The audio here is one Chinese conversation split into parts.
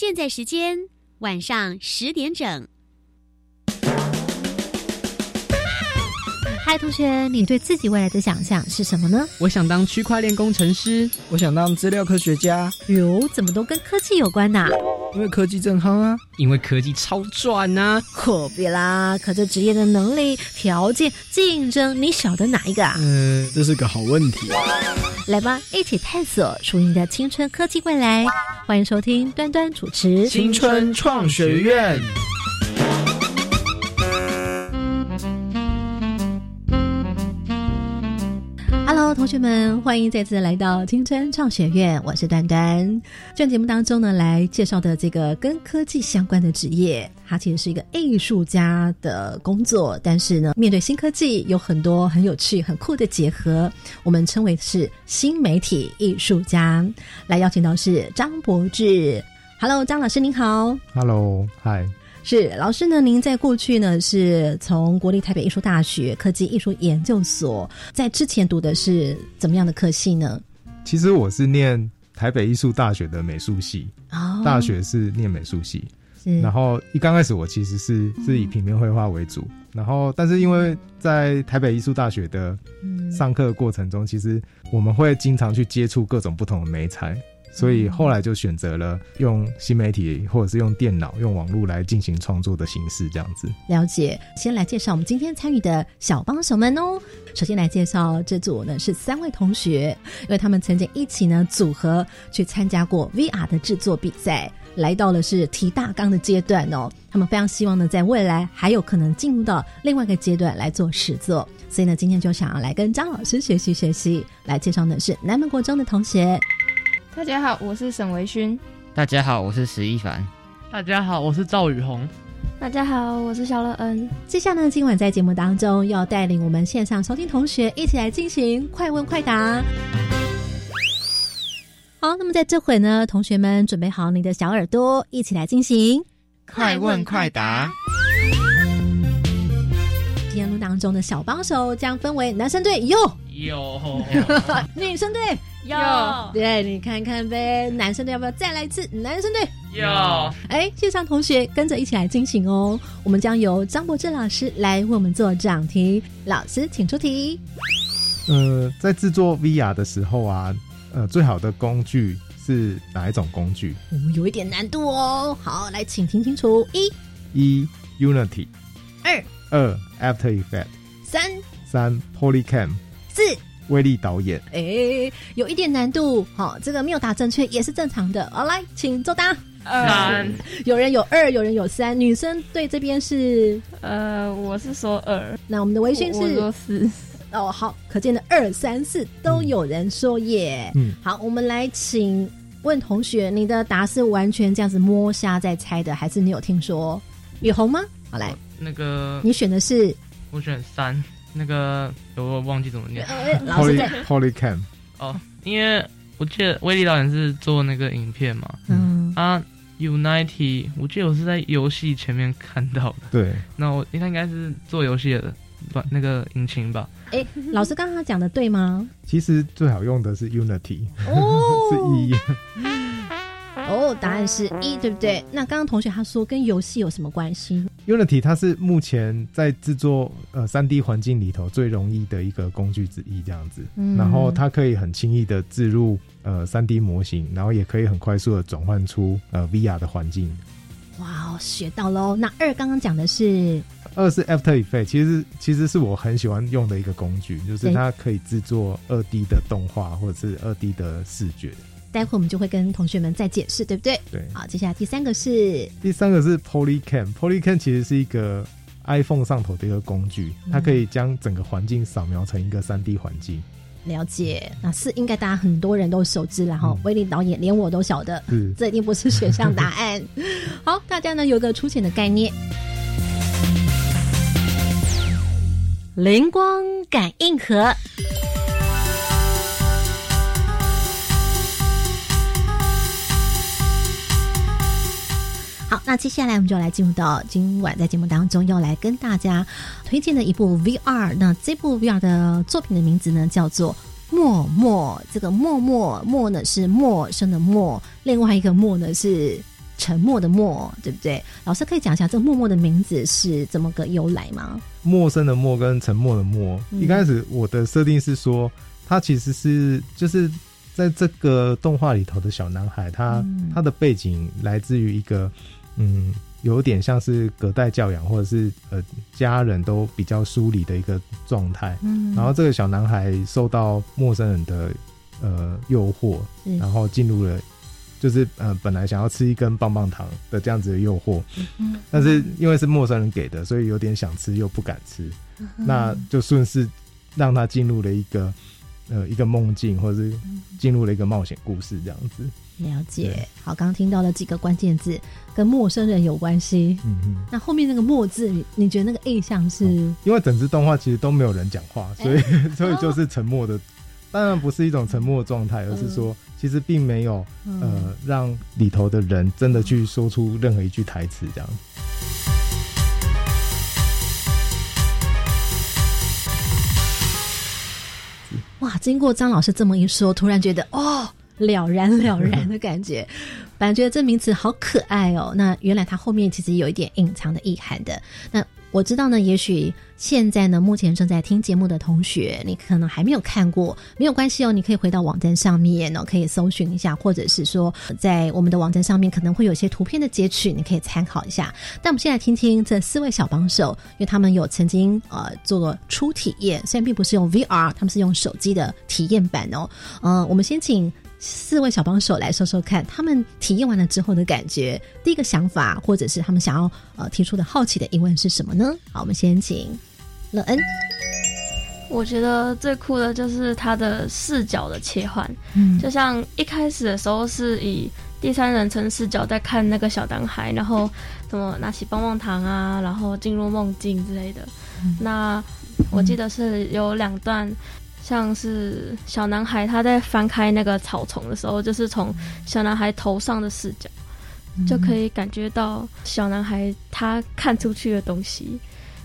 现在时间晚上十点整。嗨，同学，你对自己未来的想象是什么呢？我想当区块链工程师，我想当资料科学家。哟，怎么都跟科技有关呐？因为科技正夯啊！因为科技超赚呐！可别啦，可这职业的能力、条件、竞争，你晓得哪一个啊？嗯，这是个好问题。来吧，一起探索属于你的青春科技未来。欢迎收听端端主持《青春创学院》。同学们，欢迎再次来到青春创学院，我是端端。这节目当中呢，来介绍的这个跟科技相关的职业，它其实是一个艺术家的工作，但是呢，面对新科技，有很多很有趣、很酷的结合，我们称为是新媒体艺术家。来邀请到是张博志，Hello，张老师您好，Hello，嗨。是老师呢？您在过去呢是从国立台北艺术大学科技艺术研究所，在之前读的是怎么样的科系呢？其实我是念台北艺术大学的美术系，大学是念美术系，然后一刚开始我其实是是以平面绘画为主，然后但是因为在台北艺术大学的上课过程中，其实我们会经常去接触各种不同的媒材。所以后来就选择了用新媒体或者是用电脑、用网络来进行创作的形式，这样子。了解，先来介绍我们今天参与的小帮手们哦。首先来介绍这组呢是三位同学，因为他们曾经一起呢组合去参加过 VR 的制作比赛，来到了是提大纲的阶段哦。他们非常希望呢在未来还有可能进入到另外一个阶段来做实作，所以呢今天就想要来跟张老师学习学习。来介绍的是南门国中的同学。大家好，我是沈维勋。大家好，我是石一凡。大家好，我是赵宇红。大家好，我是肖乐恩。接下来呢，今晚在节目当中要带领我们线上收听同学一起来进行快问快答。好，那么在这会呢，同学们准备好你的小耳朵，一起来进行快问快答。今天录当中的小帮手将分为男生队，有有，女生队。有，对你看看呗，男生队要不要再来一次？男生队有，哎，线上同学跟着一起来进行哦。我们将由张博志老师来为我们做讲题，老师请出题。呃，在制作 VR 的时候啊，呃，最好的工具是哪一种工具？我哦，有一点难度哦。好，来，请听清楚：一，一 Unity，二，二 After Effect，三，三 Polycam，四。威力导演，哎，有一点难度，好，这个没有答正确也是正常的。好，来，请作答。三，有人有二，有人有三。女生对这边是，呃，我是说二。那我们的微信是说四。哦，好，可见的二三四都有人说耶。嗯，好，我们来请问同学，你的答是完全这样子摸瞎在猜的，还是你有听说雨虹吗？好来，那个你选的是，我选三。那个我忘记怎么念，Poly Polycam。哦，因为我记得威利导演是做那个影片嘛，嗯啊，Unity，我记得我是在游戏前面看到的。对，那我应该应该是做游戏的，把那个引擎吧。哎，老师刚刚讲的对吗？其实最好用的是 Unity，哦 是一。哦，答案是一，对不对？那刚刚同学他说跟游戏有什么关系？Unity 它是目前在制作呃三 D 环境里头最容易的一个工具之一，这样子。然后它可以很轻易的置入呃三 D 模型，然后也可以很快速的转换出呃 VR 的环境。哇哦，学到喽！那二刚刚讲的是二是 After Effect，其实其实是我很喜欢用的一个工具，就是它可以制作二 D 的动画或者是二 D 的视觉。待会我们就会跟同学们再解释，对不对？对。好，接下来第三个是第三个是 Polycam。Polycam 其实是一个 iPhone 上头的一个工具，它可以将整个环境扫描成一个三 D 环境。了解，那是应该大家很多人都熟知，然后威力导演连我都晓得，这一定不是选项答案。好，大家呢有个粗浅的概念。灵光感应盒。那接下来我们就来进入到今晚在节目当中要来跟大家推荐的一部 VR。那这部 VR 的作品的名字呢叫做《默默》。这个“默默”“默”呢是陌生的“默”，另外一个“默”呢是沉默的默，对不对？老师可以讲一下这个默默的名字是怎么个由来吗？陌生的默跟沉默的默，一开始我的设定是说，他其实是就是在这个动画里头的小男孩，他他的背景来自于一个嗯。有点像是隔代教养，或者是呃家人都比较疏离的一个状态。嗯，然后这个小男孩受到陌生人的呃诱惑，然后进入了就是呃本来想要吃一根棒棒糖的这样子的诱惑，嗯，但是因为是陌生人给的，所以有点想吃又不敢吃，那就顺势让他进入了一个呃一个梦境，或者是进入了一个冒险故事这样子。了解，好，刚刚听到了几个关键字，跟陌生人有关系。嗯嗯，那后面那个“陌”字，你你觉得那个印象是？因为整支动画其实都没有人讲话，所以 所以就是沉默的。当然不是一种沉默的状态，而是说其实并没有呃让里头的人真的去说出任何一句台词这样。哇，经过张老师这么一说，突然觉得哦。了然了然的 感觉，反正觉得这名词好可爱哦。那原来它后面其实有一点隐藏的意涵的。那我知道呢，也许现在呢，目前正在听节目的同学，你可能还没有看过，没有关系哦，你可以回到网站上面哦，可以搜寻一下，或者是说在我们的网站上面可能会有些图片的截取，你可以参考一下。但我们现在听听这四位小帮手，因为他们有曾经呃做过初体验，虽然并不是用 VR，他们是用手机的体验版哦。嗯，我们先请。四位小帮手来说说看，他们体验完了之后的感觉，第一个想法，或者是他们想要呃提出的好奇的疑问是什么呢？好，我们先请乐恩。我觉得最酷的就是它的视角的切换，嗯，就像一开始的时候是以第三人称视角在看那个小男孩，然后怎么拿起棒棒糖啊，然后进入梦境之类的。那我记得是有两段。像是小男孩他在翻开那个草丛的时候，就是从小男孩头上的视角，就可以感觉到小男孩他看出去的东西。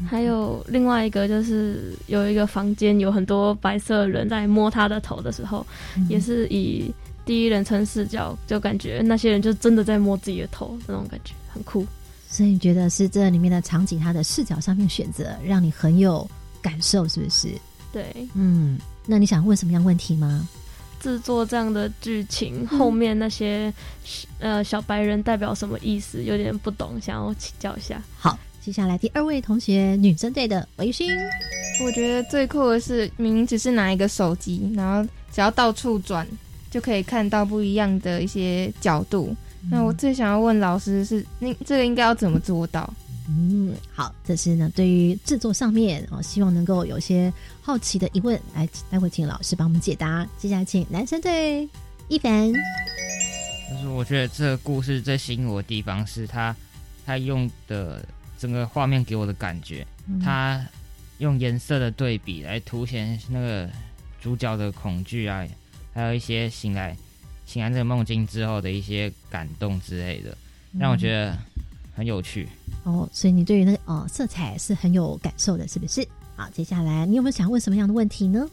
还有另外一个就是有一个房间有很多白色人在摸他的头的时候，也是以第一人称视角，就感觉那些人就真的在摸自己的头，那种感觉很酷。所以你觉得是这里面的场景，它的视角上面选择让你很有感受，是不是？对，嗯。那你想问什么样问题吗？制作这样的剧情后面那些呃小白人代表什么意思？有点不懂，想要请教一下。好，接下来第二位同学，女生队的维勋。我觉得最酷的是，明明只是拿一个手机，然后只要到处转，就可以看到不一样的一些角度。那我最想要问老师是，那这个应该要怎么做到？嗯，好，这是呢，对于制作上面哦，希望能够有些好奇的疑问，来，待会请老师帮我们解答。接下来请男生队一凡。就是我觉得这个故事最吸引我的地方是他，他用的整个画面给我的感觉，他用颜色的对比来凸显那个主角的恐惧啊，还有一些醒来醒来这个梦境之后的一些感动之类的，让我觉得很有趣。哦，所以你对于那个呃色彩是很有感受的，是不是？好，接下来你有没有想问什么样的问题呢？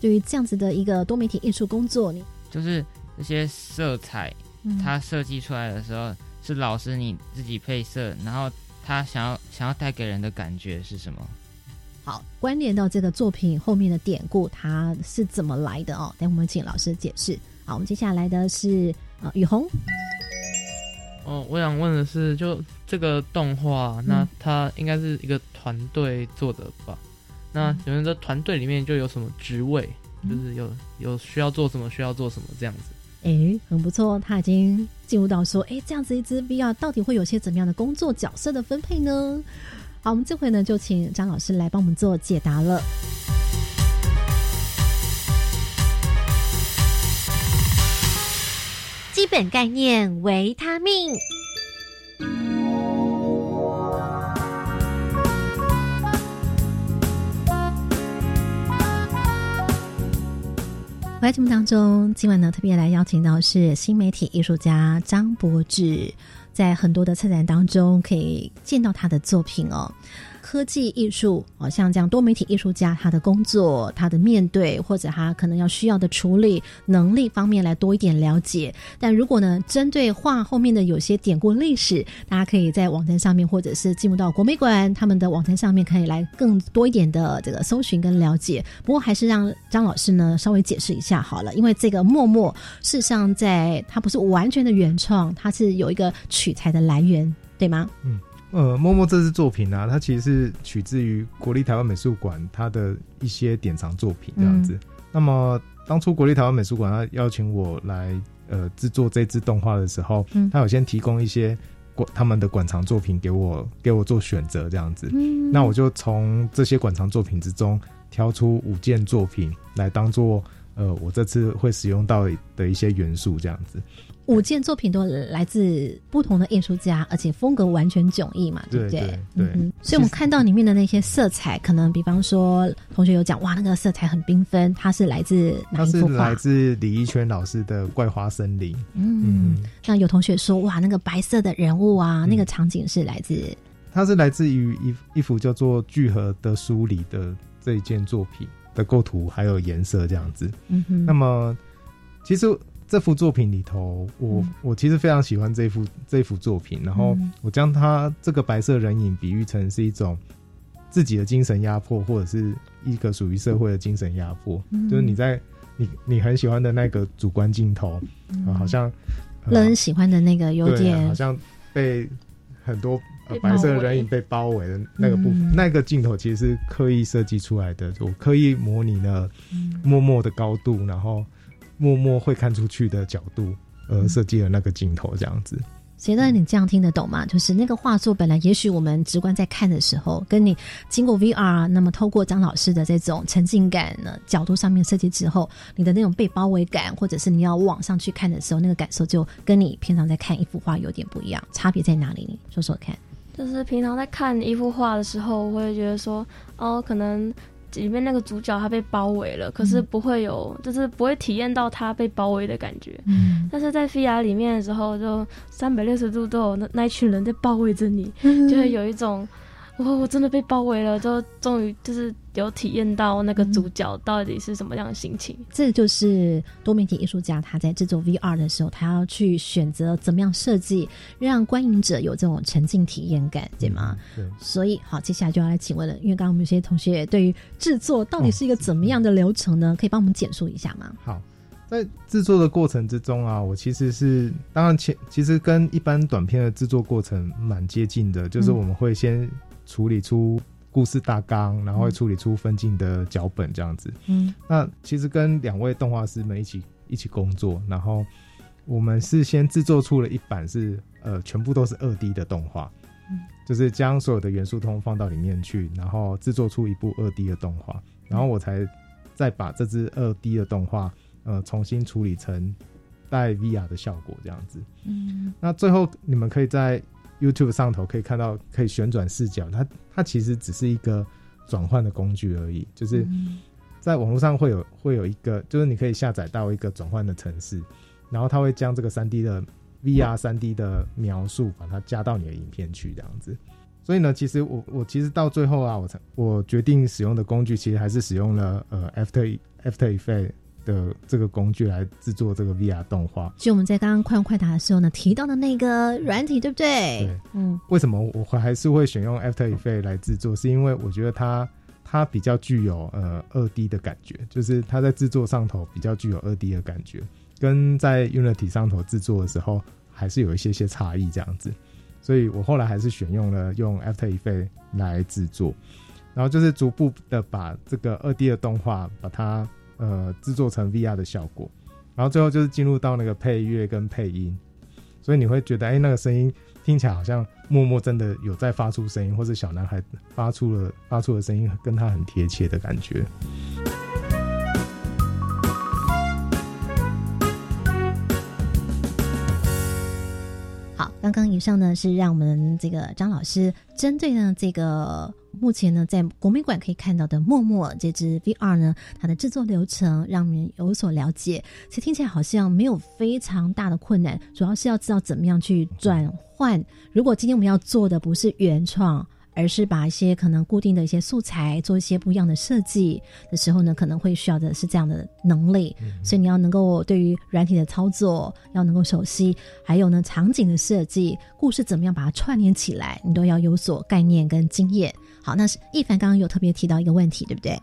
对于这样子的一个多媒体艺术工作，你就是这些色彩，它设计出来的时候是老师你自己配色，然后他想要想要带给人的感觉是什么？好，关联到这个作品后面的典故，它是怎么来的哦？等我们请老师解释。好，我们接下来的是呃雨虹。哦，我想问的是，就这个动画，那它应该是一个团队做的吧？那有人在团队里面就有什么职位，就是有有需要做什么，需要做什么这样子？哎，很不错，他已经进入到说，哎，这样子一支 VR 到底会有些怎么样的工作角色的分配呢？好，我们这回呢就请张老师来帮我们做解答了。基本概念：维他命。我在节目当中，今晚呢特别来邀请到是新媒体艺术家张柏志，在很多的策展当中可以见到他的作品哦。科技艺术，哦，像这样多媒体艺术家，他的工作、他的面对或者他可能要需要的处理能力方面来多一点了解。但如果呢，针对画后面的有些典故历史，大家可以在网站上面或者是进入到国美馆他们的网站上面，可以来更多一点的这个搜寻跟了解。不过还是让张老师呢稍微解释一下好了，因为这个默默事实上在它不是完全的原创，它是有一个取材的来源，对吗？嗯，呃，默默这支作品呢，它其实是取自于国立台湾美术馆它的一些典藏作品这样子。那么当初国立台湾美术馆它邀请我来呃制作这支动画的时候，嗯，他有先提供一些馆他们的馆藏作品给我给我做选择这样子。嗯，那我就从这些馆藏作品之中挑出五件作品来当做。呃，我这次会使用到的一些元素，这样子，五件作品都来自不同的艺术家，而且风格完全迥异嘛，对不对？对，所以我们看到里面的那些色彩，可能比方说同学有讲，哇，那个色彩很缤纷，它是来自哪一幅画？来自李一圈老师的《怪花森林》。嗯，那有同学说，哇，那个白色的人物啊，那个场景是来自，它是来自于一一幅叫做《聚合的书》里的这一件作品。的构图还有颜色这样子，嗯哼。那么，其实这幅作品里头，我我其实非常喜欢这幅这幅作品。然后，我将它这个白色人影比喻成是一种自己的精神压迫，或者是一个属于社会的精神压迫。就是你在你你很喜欢的那个主观镜头啊，好像人喜欢的那个有点好像被很多。白色人影被包围的那个部分，那个镜头其实是刻意设计出来的，我刻意模拟了默默的高度，然后默默会看出去的角度，而设计了那个镜头这样子。觉得你这样听得懂吗？就是那个画作本来，也许我们直观在看的时候，跟你经过 VR，那么透过张老师的这种沉浸感呢角度上面设计之后，你的那种被包围感，或者是你要往上去看的时候，那个感受就跟你平常在看一幅画有点不一样。差别在哪里？你说说看。就是平常在看一幅画的时候，我会觉得说，哦，可能里面那个主角他被包围了，可是不会有，就是不会体验到他被包围的感觉。嗯，但是在 VR 里面的时候，就三百六十度都有那那一群人在包围着你，就会有一种。我我真的被包围了，就终于就是有体验到那个主角到底是什么样的心情。这就是多媒体艺术家他在制作 VR 的时候，他要去选择怎么样设计，让观影者有这种沉浸体验感，对吗？对。所以好，接下来就要来请问了，因为刚刚我们有些同学对于制作到底是一个怎么样的流程呢？可以帮我们简述一下吗？好，在制作的过程之中啊，我其实是当然前其实跟一般短片的制作过程蛮接近的，就是我们会先。处理出故事大纲，然后会处理出分镜的脚本这样子。嗯，那其实跟两位动画师们一起一起工作，然后我们是先制作出了一版是呃全部都是二 D 的动画，嗯，就是将所有的元素通放到里面去，然后制作出一部二 D 的动画，然后我才再把这支二 D 的动画呃重新处理成带 VR 的效果这样子。嗯，那最后你们可以在。YouTube 上头可以看到可以旋转视角，它它其实只是一个转换的工具而已。就是在网络上会有会有一个，就是你可以下载到一个转换的程式，然后它会将这个三 D 的 VR 三 D 的描述把它加到你的影片去这样子。所以呢，其实我我其实到最后啊，我才我决定使用的工具其实还是使用了呃 After After Effect。的这个工具来制作这个 VR 动画，就我们在刚刚快问快答的时候呢提到的那个软体，对不对？对，嗯。为什么我还是会选用 After Effects 来制作？是因为我觉得它它比较具有呃二 D 的感觉，就是它在制作上头比较具有二 D 的感觉，跟在 Unity 上头制作的时候还是有一些些差异这样子。所以我后来还是选用了用 After Effects 来制作，然后就是逐步的把这个二 D 的动画把它。呃，制作成 VR 的效果，然后最后就是进入到那个配乐跟配音，所以你会觉得，哎，那个声音听起来好像默默真的有在发出声音，或者小男孩发出了发出的声音跟他很贴切的感觉。以上呢是让我们这个张老师针对呢这个。目前呢，在国美馆可以看到的《默默》这支 VR 呢，它的制作流程让我们有所了解。其实听起来好像没有非常大的困难，主要是要知道怎么样去转换。如果今天我们要做的不是原创，而是把一些可能固定的一些素材做一些不一样的设计的时候呢，可能会需要的是这样的能力。所以你要能够对于软体的操作要能够熟悉，还有呢场景的设计、故事怎么样把它串联起来，你都要有所概念跟经验。好，那是一凡刚刚有特别提到一个问题，对不对？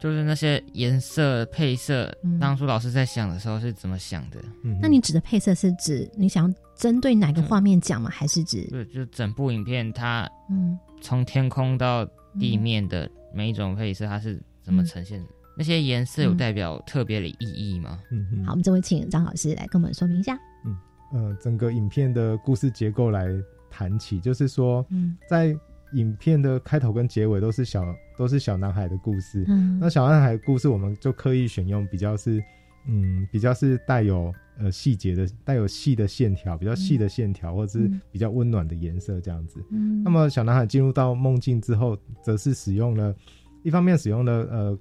就是那些颜色配色，当初老师在想的时候是怎么想的？那你指的配色是指你想针对哪个画面讲吗？还是指？对，就整部影片它，嗯，从天空到地面的每一种配色，它是怎么呈现？那些颜色有代表特别的意义吗？嗯嗯。好，我们这位请张老师来跟我们说明一下。嗯呃，整个影片的故事结构来谈起，就是说，嗯，在。影片的开头跟结尾都是小都是小男孩的故事，嗯，那小男孩故事我们就刻意选用比较是，嗯，比较是带有呃细节的，带有细的线条，比较细的线条，或者是比较温暖的颜色这样子。嗯，那么小男孩进入到梦境之后，则是使用了，一方面使用了呃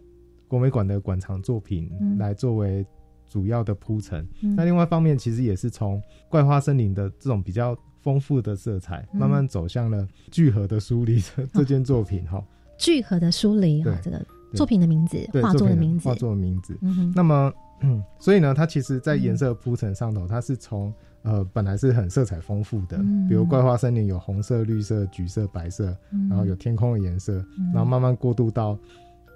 国美馆的馆藏作品来作为主要的铺陈，那另外一方面其实也是从怪花森林的这种比较。丰富的色彩，慢慢走向了聚合的梳理这这件作品哈。聚合的梳理哈，这个作品的名字，画作的名字，画作的名字。那么，所以呢，它其实在颜色铺陈上头，它是从呃本来是很色彩丰富的，比如怪花森林有红色、绿色、橘色、白色，然后有天空的颜色，然后慢慢过渡到。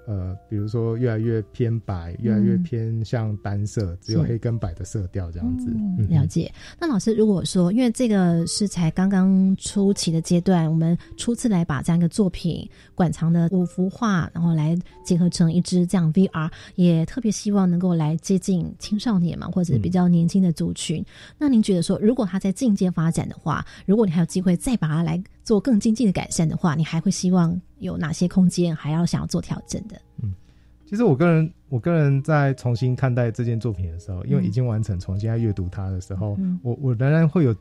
呃，比如说越来越偏白，越来越偏向单色，只有黑跟白的色调这样子。了解。那老师如果说，因为这个是才刚刚初期的阶段，我们初次来把这样一个作品馆藏的五幅画，然后来结合成一支这样 VR，也特别希望能够来接近青少年嘛，或者比较年轻的族群。那您觉得说，如果他在进阶发展的话，如果你还有机会再把它来。做更精进的改善的话，你还会希望有哪些空间还要想要做调整的？嗯，其实我个人，我个人在重新看待这件作品的时候，因为已经完成，重新在阅读它的时候，我我仍然会有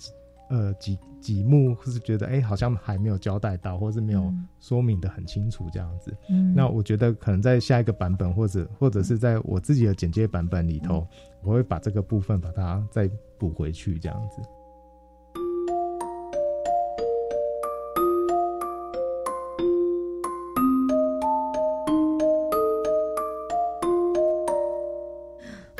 呃几几幕，或是觉得哎，好像还没有交代到，或是没有说明的很清楚这样子。嗯，那我觉得可能在下一个版本，或者或者是在我自己的简介版本里头，我会把这个部分把它再补回去这样子。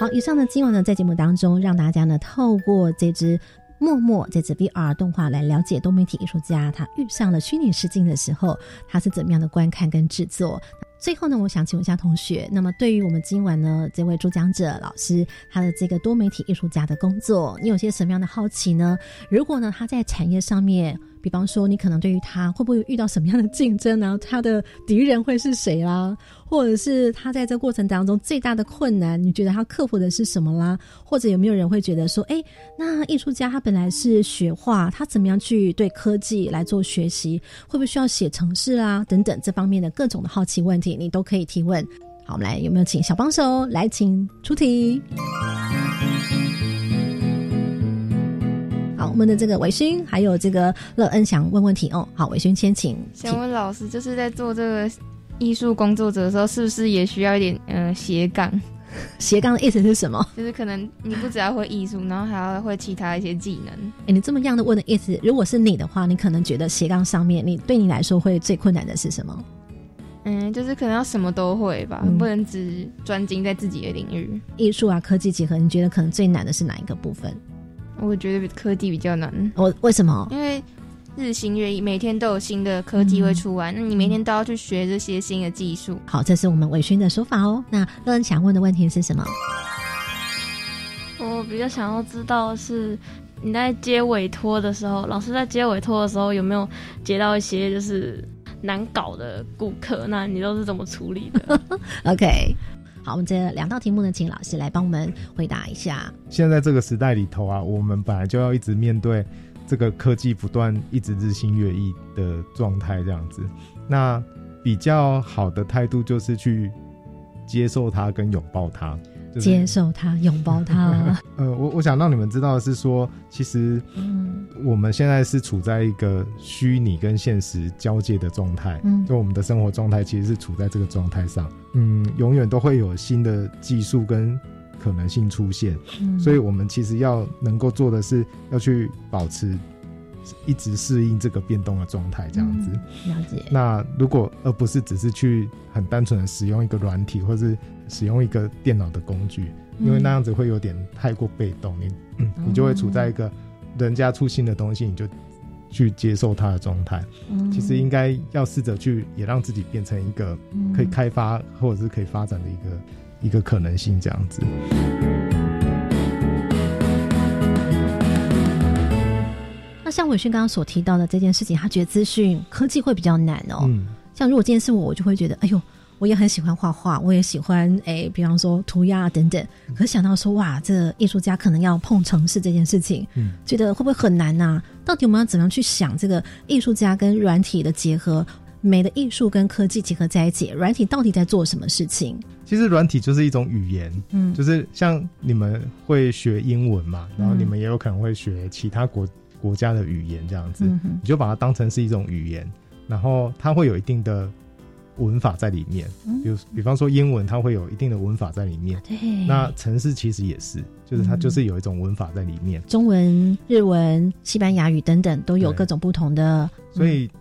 好，以上的今晚呢，在节目当中，让大家呢透过这支默默这支 VR 动画来了解多媒体艺术家他遇上了虚拟实境的时候，他是怎么样的观看跟制作。最后呢，我想请问一下同学，那么对于我们今晚呢这位主讲者老师他的这个多媒体艺术家的工作，你有些什么样的好奇呢？如果呢他在产业上面。比方说，你可能对于他会不会遇到什么样的竞争呢？他的敌人会是谁啦？或者是他在这过程当中最大的困难，你觉得他克服的是什么啦？或者有没有人会觉得说，哎，那艺术家他本来是学画，他怎么样去对科技来做学习？会不会需要写程式啦？等等这方面的各种的好奇问题，你都可以提问。好，我们来有没有请小帮手来，请出题。我们的这个伟勋还有这个乐恩想问问题哦。好，伟勋先请。想问老师，就是在做这个艺术工作者的时候，是不是也需要一点嗯斜杠？斜杠的意思是什么？就是可能你不只要会艺术，然后还要会其他一些技能。哎，你这么样的问的意思，如果是你的话，你可能觉得斜杠上面，你对你来说会最困难的是什么？嗯，就是可能要什么都会吧，不能只专精在自己的领域。艺术啊，科技结合，你觉得可能最难的是哪一个部分？我觉得科技比较难。我为什么？因为日新月异，每天都有新的科技会出来，那你每天都要去学这些新的技术。好，这是我们伟勋的说法哦。那乐恩想问的问题是什么？我比较想要知道是你在接委托的时候，老师在接委托的时候有没有接到一些就是难搞的顾客？那你都是怎么处理的？OK。好，我们这两道题目呢，请老师来帮我们回答一下。现在这个时代里头啊，我们本来就要一直面对这个科技不断、一直日新月异的状态，这样子。那比较好的态度就是去接受它，跟拥抱它。接受它，拥抱它。呃，我我想让你们知道的是说，其实，嗯，我们现在是处在一个虚拟跟现实交界的状态，嗯，就我们的生活状态其实是处在这个状态上，嗯，永远都会有新的技术跟可能性出现，嗯，所以我们其实要能够做的是要去保持一直适应这个变动的状态，这样子。了解。那如果而不是只是去很单纯的使用一个软体，或是使用一个电脑的工具，因为那样子会有点太过被动，你你就会处在一个人家出新的东西，你就去接受它的状态。其实应该要试着去也让自己变成一个可以开发或者是可以发展的一个一个可能性，这样子。像伟勋刚刚所提到的这件事情，他觉得资讯科技会比较难哦。嗯，像如果今天是我，我就会觉得，哎呦，我也很喜欢画画，我也喜欢哎，比方说涂鸦等等。可是想到说，哇，这艺术家可能要碰城市这件事情，嗯，觉得会不会很难呐？到底我们要怎么样去想这个艺术家跟软体的结合，美的艺术跟科技结合在一起，软体到底在做什么事情？其实软体就是一种语言，嗯，就是像你们会学英文嘛，然后你们也有可能会学其他国。国家的语言这样子，你就把它当成是一种语言，然后它会有一定的文法在里面。比如，比方说英文，它会有一定的文法在里面。对，那城市其实也是，就是它就是有一种文法在里面。中文、日文、西班牙语等等都有各种不同的，所以。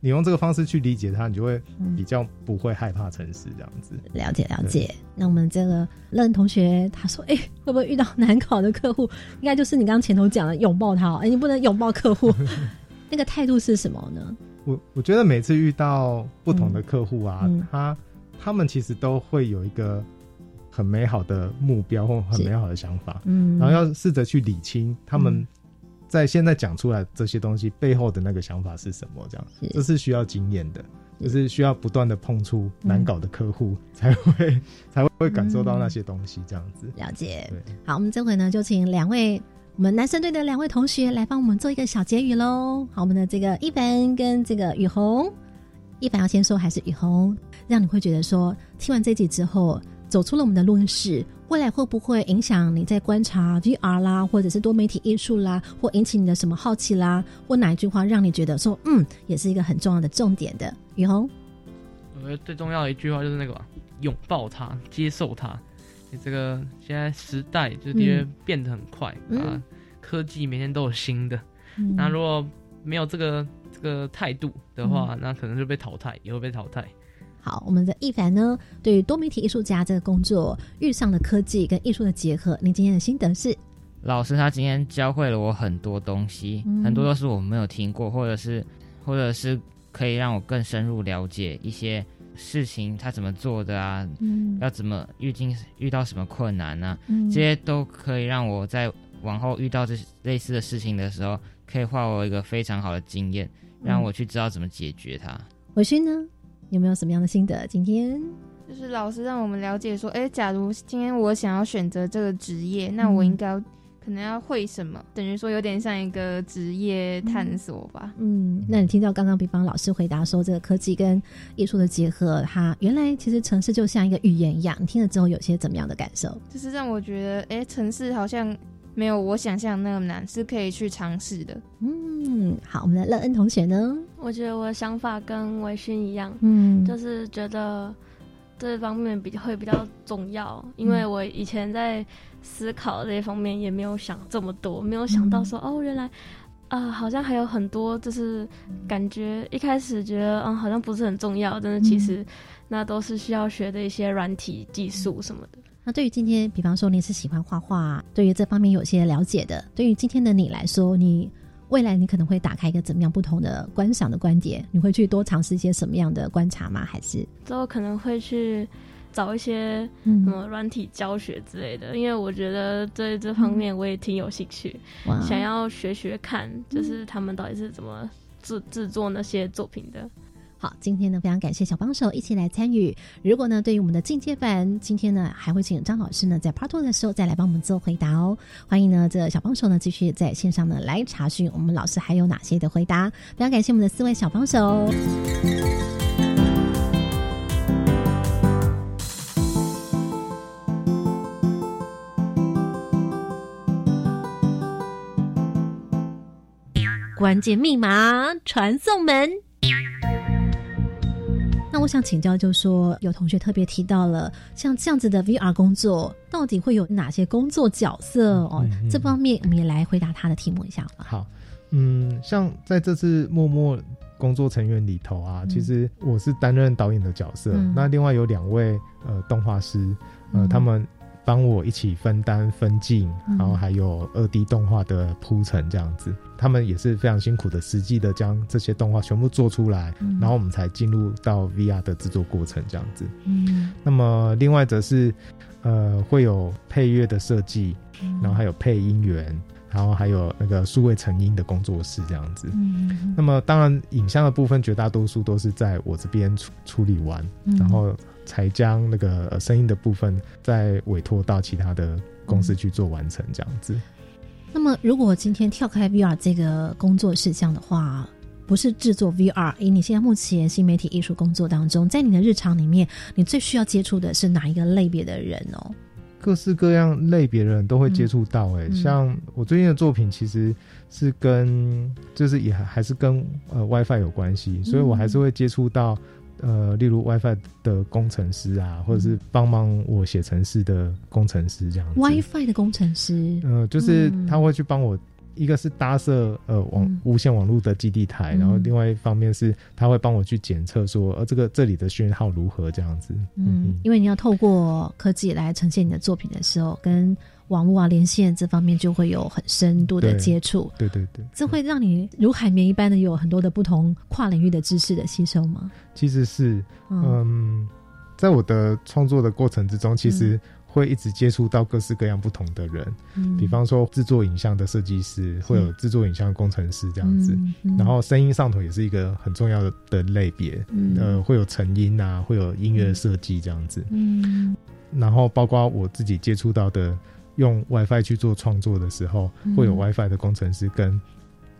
你用这个方式去理解它，你就会比较不会害怕城市这样子。了解了解。那我们这个乐同学他说：“哎，会不会遇到难考的客户？应该就是你刚刚前头讲的拥抱他哦。哎，你不能拥抱客户，那个态度是什么呢？”我我觉得每次遇到不同的客户啊，他他们其实都会有一个很美好的目标或很美好的想法，嗯，然后要试着去理清他们。在现在讲出来这些东西背后的那个想法是什么？这样，这是需要经验的，就是需要不断的碰触难搞的客户，才会才会感受到那些东西。这样子，了解。好，我们这回呢，就请两位我们男生队的两位同学来帮我们做一个小结语喽。好，我们的这个一凡跟这个雨虹，一凡要先说还是雨虹？让你会觉得说，听完这集之后，走出了我们的录音室。未来会不会影响你在观察 VR 啦，或者是多媒体艺术啦，或引起你的什么好奇啦，或哪一句话让你觉得说，嗯，也是一个很重要的重点的？雨虹，我觉得最重要的一句话就是那个拥抱它，接受它。你这个现在时代就的确变得很快啊，科技每天都有新的。那如果没有这个这个态度的话，那可能就被淘汰，也会被淘汰。好，我们的易凡呢，对于多媒体艺术家这个工作遇上了科技跟艺术的结合，您今天的心得是？老师他今天教会了我很多东西，很多都是我没有听过，或者是或者是可以让我更深入了解一些事情，他怎么做的啊？嗯，要怎么遇进遇到什么困难呢？这些都可以让我在往后遇到这类似的事情的时候，可以化我一个非常好的经验，让我去知道怎么解决它。伟勋呢？有没有什么样的心得？今天就是老师让我们了解说，哎，假如今天我想要选择这个职业，那我应该可能要会什么？等于说有点像一个职业探索吧。嗯，那你听到刚刚比方老师回答说，这个科技跟艺术的结合，它原来其实城市就像一个语言一样。你听了之后有些怎么样的感受？就是让我觉得，哎，城市好像没有我想象那么难，是可以去尝试的。嗯，好，我们的乐恩同学呢？我觉得我的想法跟微勋一样，嗯，就是觉得这方面比会比较重要，因为我以前在思考这些方面也没有想这么多，没有想到说哦，原来啊，好像还有很多，就是感觉一开始觉得嗯，好像不是很重要，但是其实那都是需要学的一些软体技术什么的。那对于今天，比方说你是喜欢画画，对于这方面有些了解的，对于今天的你来说，你。未来你可能会打开一个怎么样不同的观赏的观点？你会去多尝试一些什么样的观察吗？还是之后可能会去找一些什么软体教学之类的？因为我觉得对这方面我也挺有兴趣，想要学学看，就是他们到底是怎么制制作那些作品的。好，今天呢非常感谢小帮手一起来参与。如果呢对于我们的进阶版，今天呢还会请张老师呢在 Part Two 的时候再来帮我们做回答哦。欢迎呢这小帮手呢继续在线上呢来查询我们老师还有哪些的回答。非常感谢我们的四位小帮手。关键密码传送门。那我想请教，就是说有同学特别提到了，像这样子的 VR 工作，到底会有哪些工作角色哦？这方面我们也来回答他的题目一下吧。好，嗯，像在这次默默工作成员里头啊，其实我是担任导演的角色，那另外有两位呃动画师，呃，他们。帮我一起分担分镜，然后还有二 D 动画的铺陈，这样子，他们也是非常辛苦的，实际的将这些动画全部做出来，然后我们才进入到 VR 的制作过程，这样子。嗯，那么另外则是，呃，会有配乐的设计，然后还有配音员，然后还有那个数位成音的工作室，这样子。嗯，那么当然影像的部分，绝大多数都是在我这边处处理完，然后。才将那个声音的部分再委托到其他的公司去做完成，这样子。那么，如果今天跳开 VR 这个工作事项的话，不是制作 VR，以你现在目前新媒体艺术工作当中，在你的日常里面，你最需要接触的是哪一个类别的人哦？各式各样类别的人都会接触到，哎，像我最近的作品其实是跟，就是也还是跟呃 WiFi 有关系，所以我还是会接触到。呃，例如 WiFi 的工程师啊，或者是帮忙我写程式的工程师这样子。WiFi 的工程师，呃，就是他会去帮我，一个是搭设呃网无线网络的基地台，然后另外一方面是他会帮我去检测说，呃，这个这里的讯号如何这样子。嗯，因为你要透过科技来呈现你的作品的时候，跟。网络啊，连线这方面就会有很深度的接触，对对对，这会让你如海绵一般的有很多的不同跨领域的知识的吸收吗？其实是，嗯，在我的创作的过程之中，其实会一直接触到各式各样不同的人，嗯，比方说制作影像的设计师，会有制作影像工程师这样子，然后声音上头也是一个很重要的的类别，呃，会有成音啊，会有音乐设计这样子，嗯，然后包括我自己接触到的。用 WiFi 去做创作的时候，会有 WiFi 的工程师跟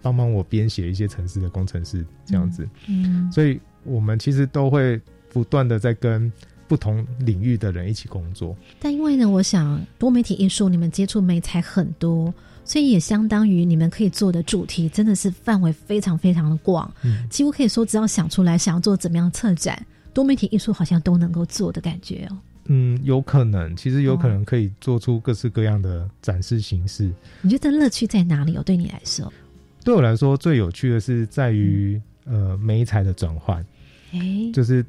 帮忙我编写一些程式的工程师这样子。嗯，所以我们其实都会不断的在跟不同领域的人一起工作。但因为呢，我想多媒体艺术你们接触媒材很多，所以也相当于你们可以做的主题真的是范围非常非常的广，嗯几乎可以说只要想出来想要做怎么样策展，多媒体艺术好像都能够做的感觉哦。嗯，有可能，其实有可能可以做出各式各样的展示形式。你觉得乐趣在哪里？哦，对你来说，对我来说最有趣的是在于呃媒材的转换。哎，就是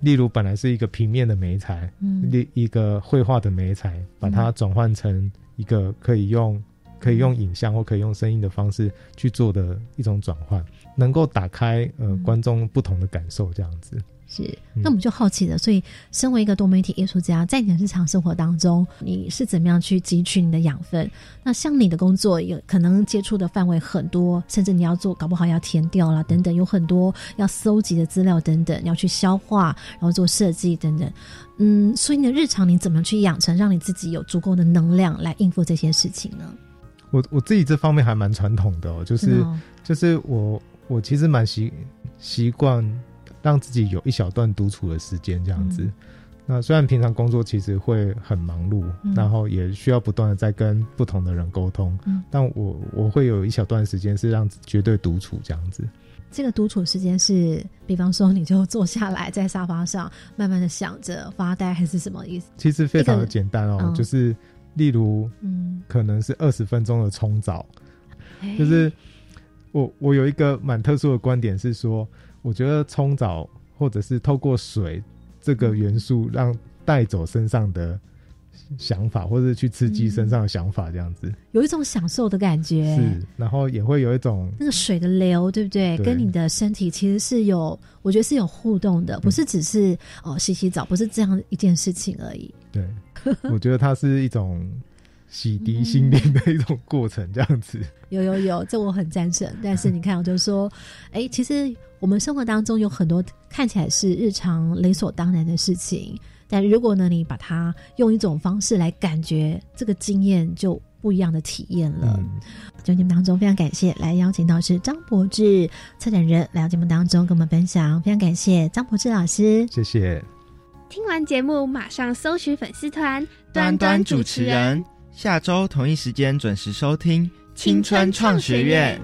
例如本来是一个平面的媒材，一一个绘画的媒材，把它转换成一个可以用可以用影像或可以用声音的方式去做的一种转换，能够打开呃观众不同的感受，这样子。是，那我们就好奇了。所以，身为一个多媒体艺术家，在你的日常生活当中，你是怎么样去汲取你的养分？那像你的工作，有可能接触的范围很多，甚至你要做，搞不好要填掉了等等，有很多要搜集的资料等等，要去消化，然后做设计等等。嗯，所以你的日常你怎么去养成，让你自己有足够的能量来应付这些事情呢？我我自己这方面还蛮传统的，哦，就是就是我我其实蛮习习惯。让自己有一小段独处的时间，这样子。那虽然平常工作其实会很忙碌，然后也需要不断的在跟不同的人沟通，但我我会有一小段时间是让绝对独处这样子。这个独处时间是，比方说你就坐下来在沙发上，慢慢的想着发呆，还是什么意思？其实非常的简单哦，就是例如，嗯，可能是二十分钟的冲澡，就是我我有一个蛮特殊的观点是说。我觉得冲澡或者是透过水这个元素，让带走身上的想法，或者去刺激身上的想法，这样子有一种享受的感觉。是，然后也会有一种那个水的流，对不对？跟你的身体其实是有，我觉得是有互动的，不是只是哦洗洗澡，不是这样一件事情而已。对，我觉得它是一种。洗涤心灵的一种过程，这样子有有有，这我很赞成。但是你看，我就说，哎，其实我们生活当中有很多看起来是日常理所当然的事情，但如果呢，你把它用一种方式来感觉，这个经验就不一样的体验了。节目当中非常感谢来邀请到是张柏志策展人来到节目当中跟我们分享，非常感谢张柏志老师，谢谢。听完节目马上搜寻粉丝团端端主持人。下周同一时间准时收听《青春创学院》。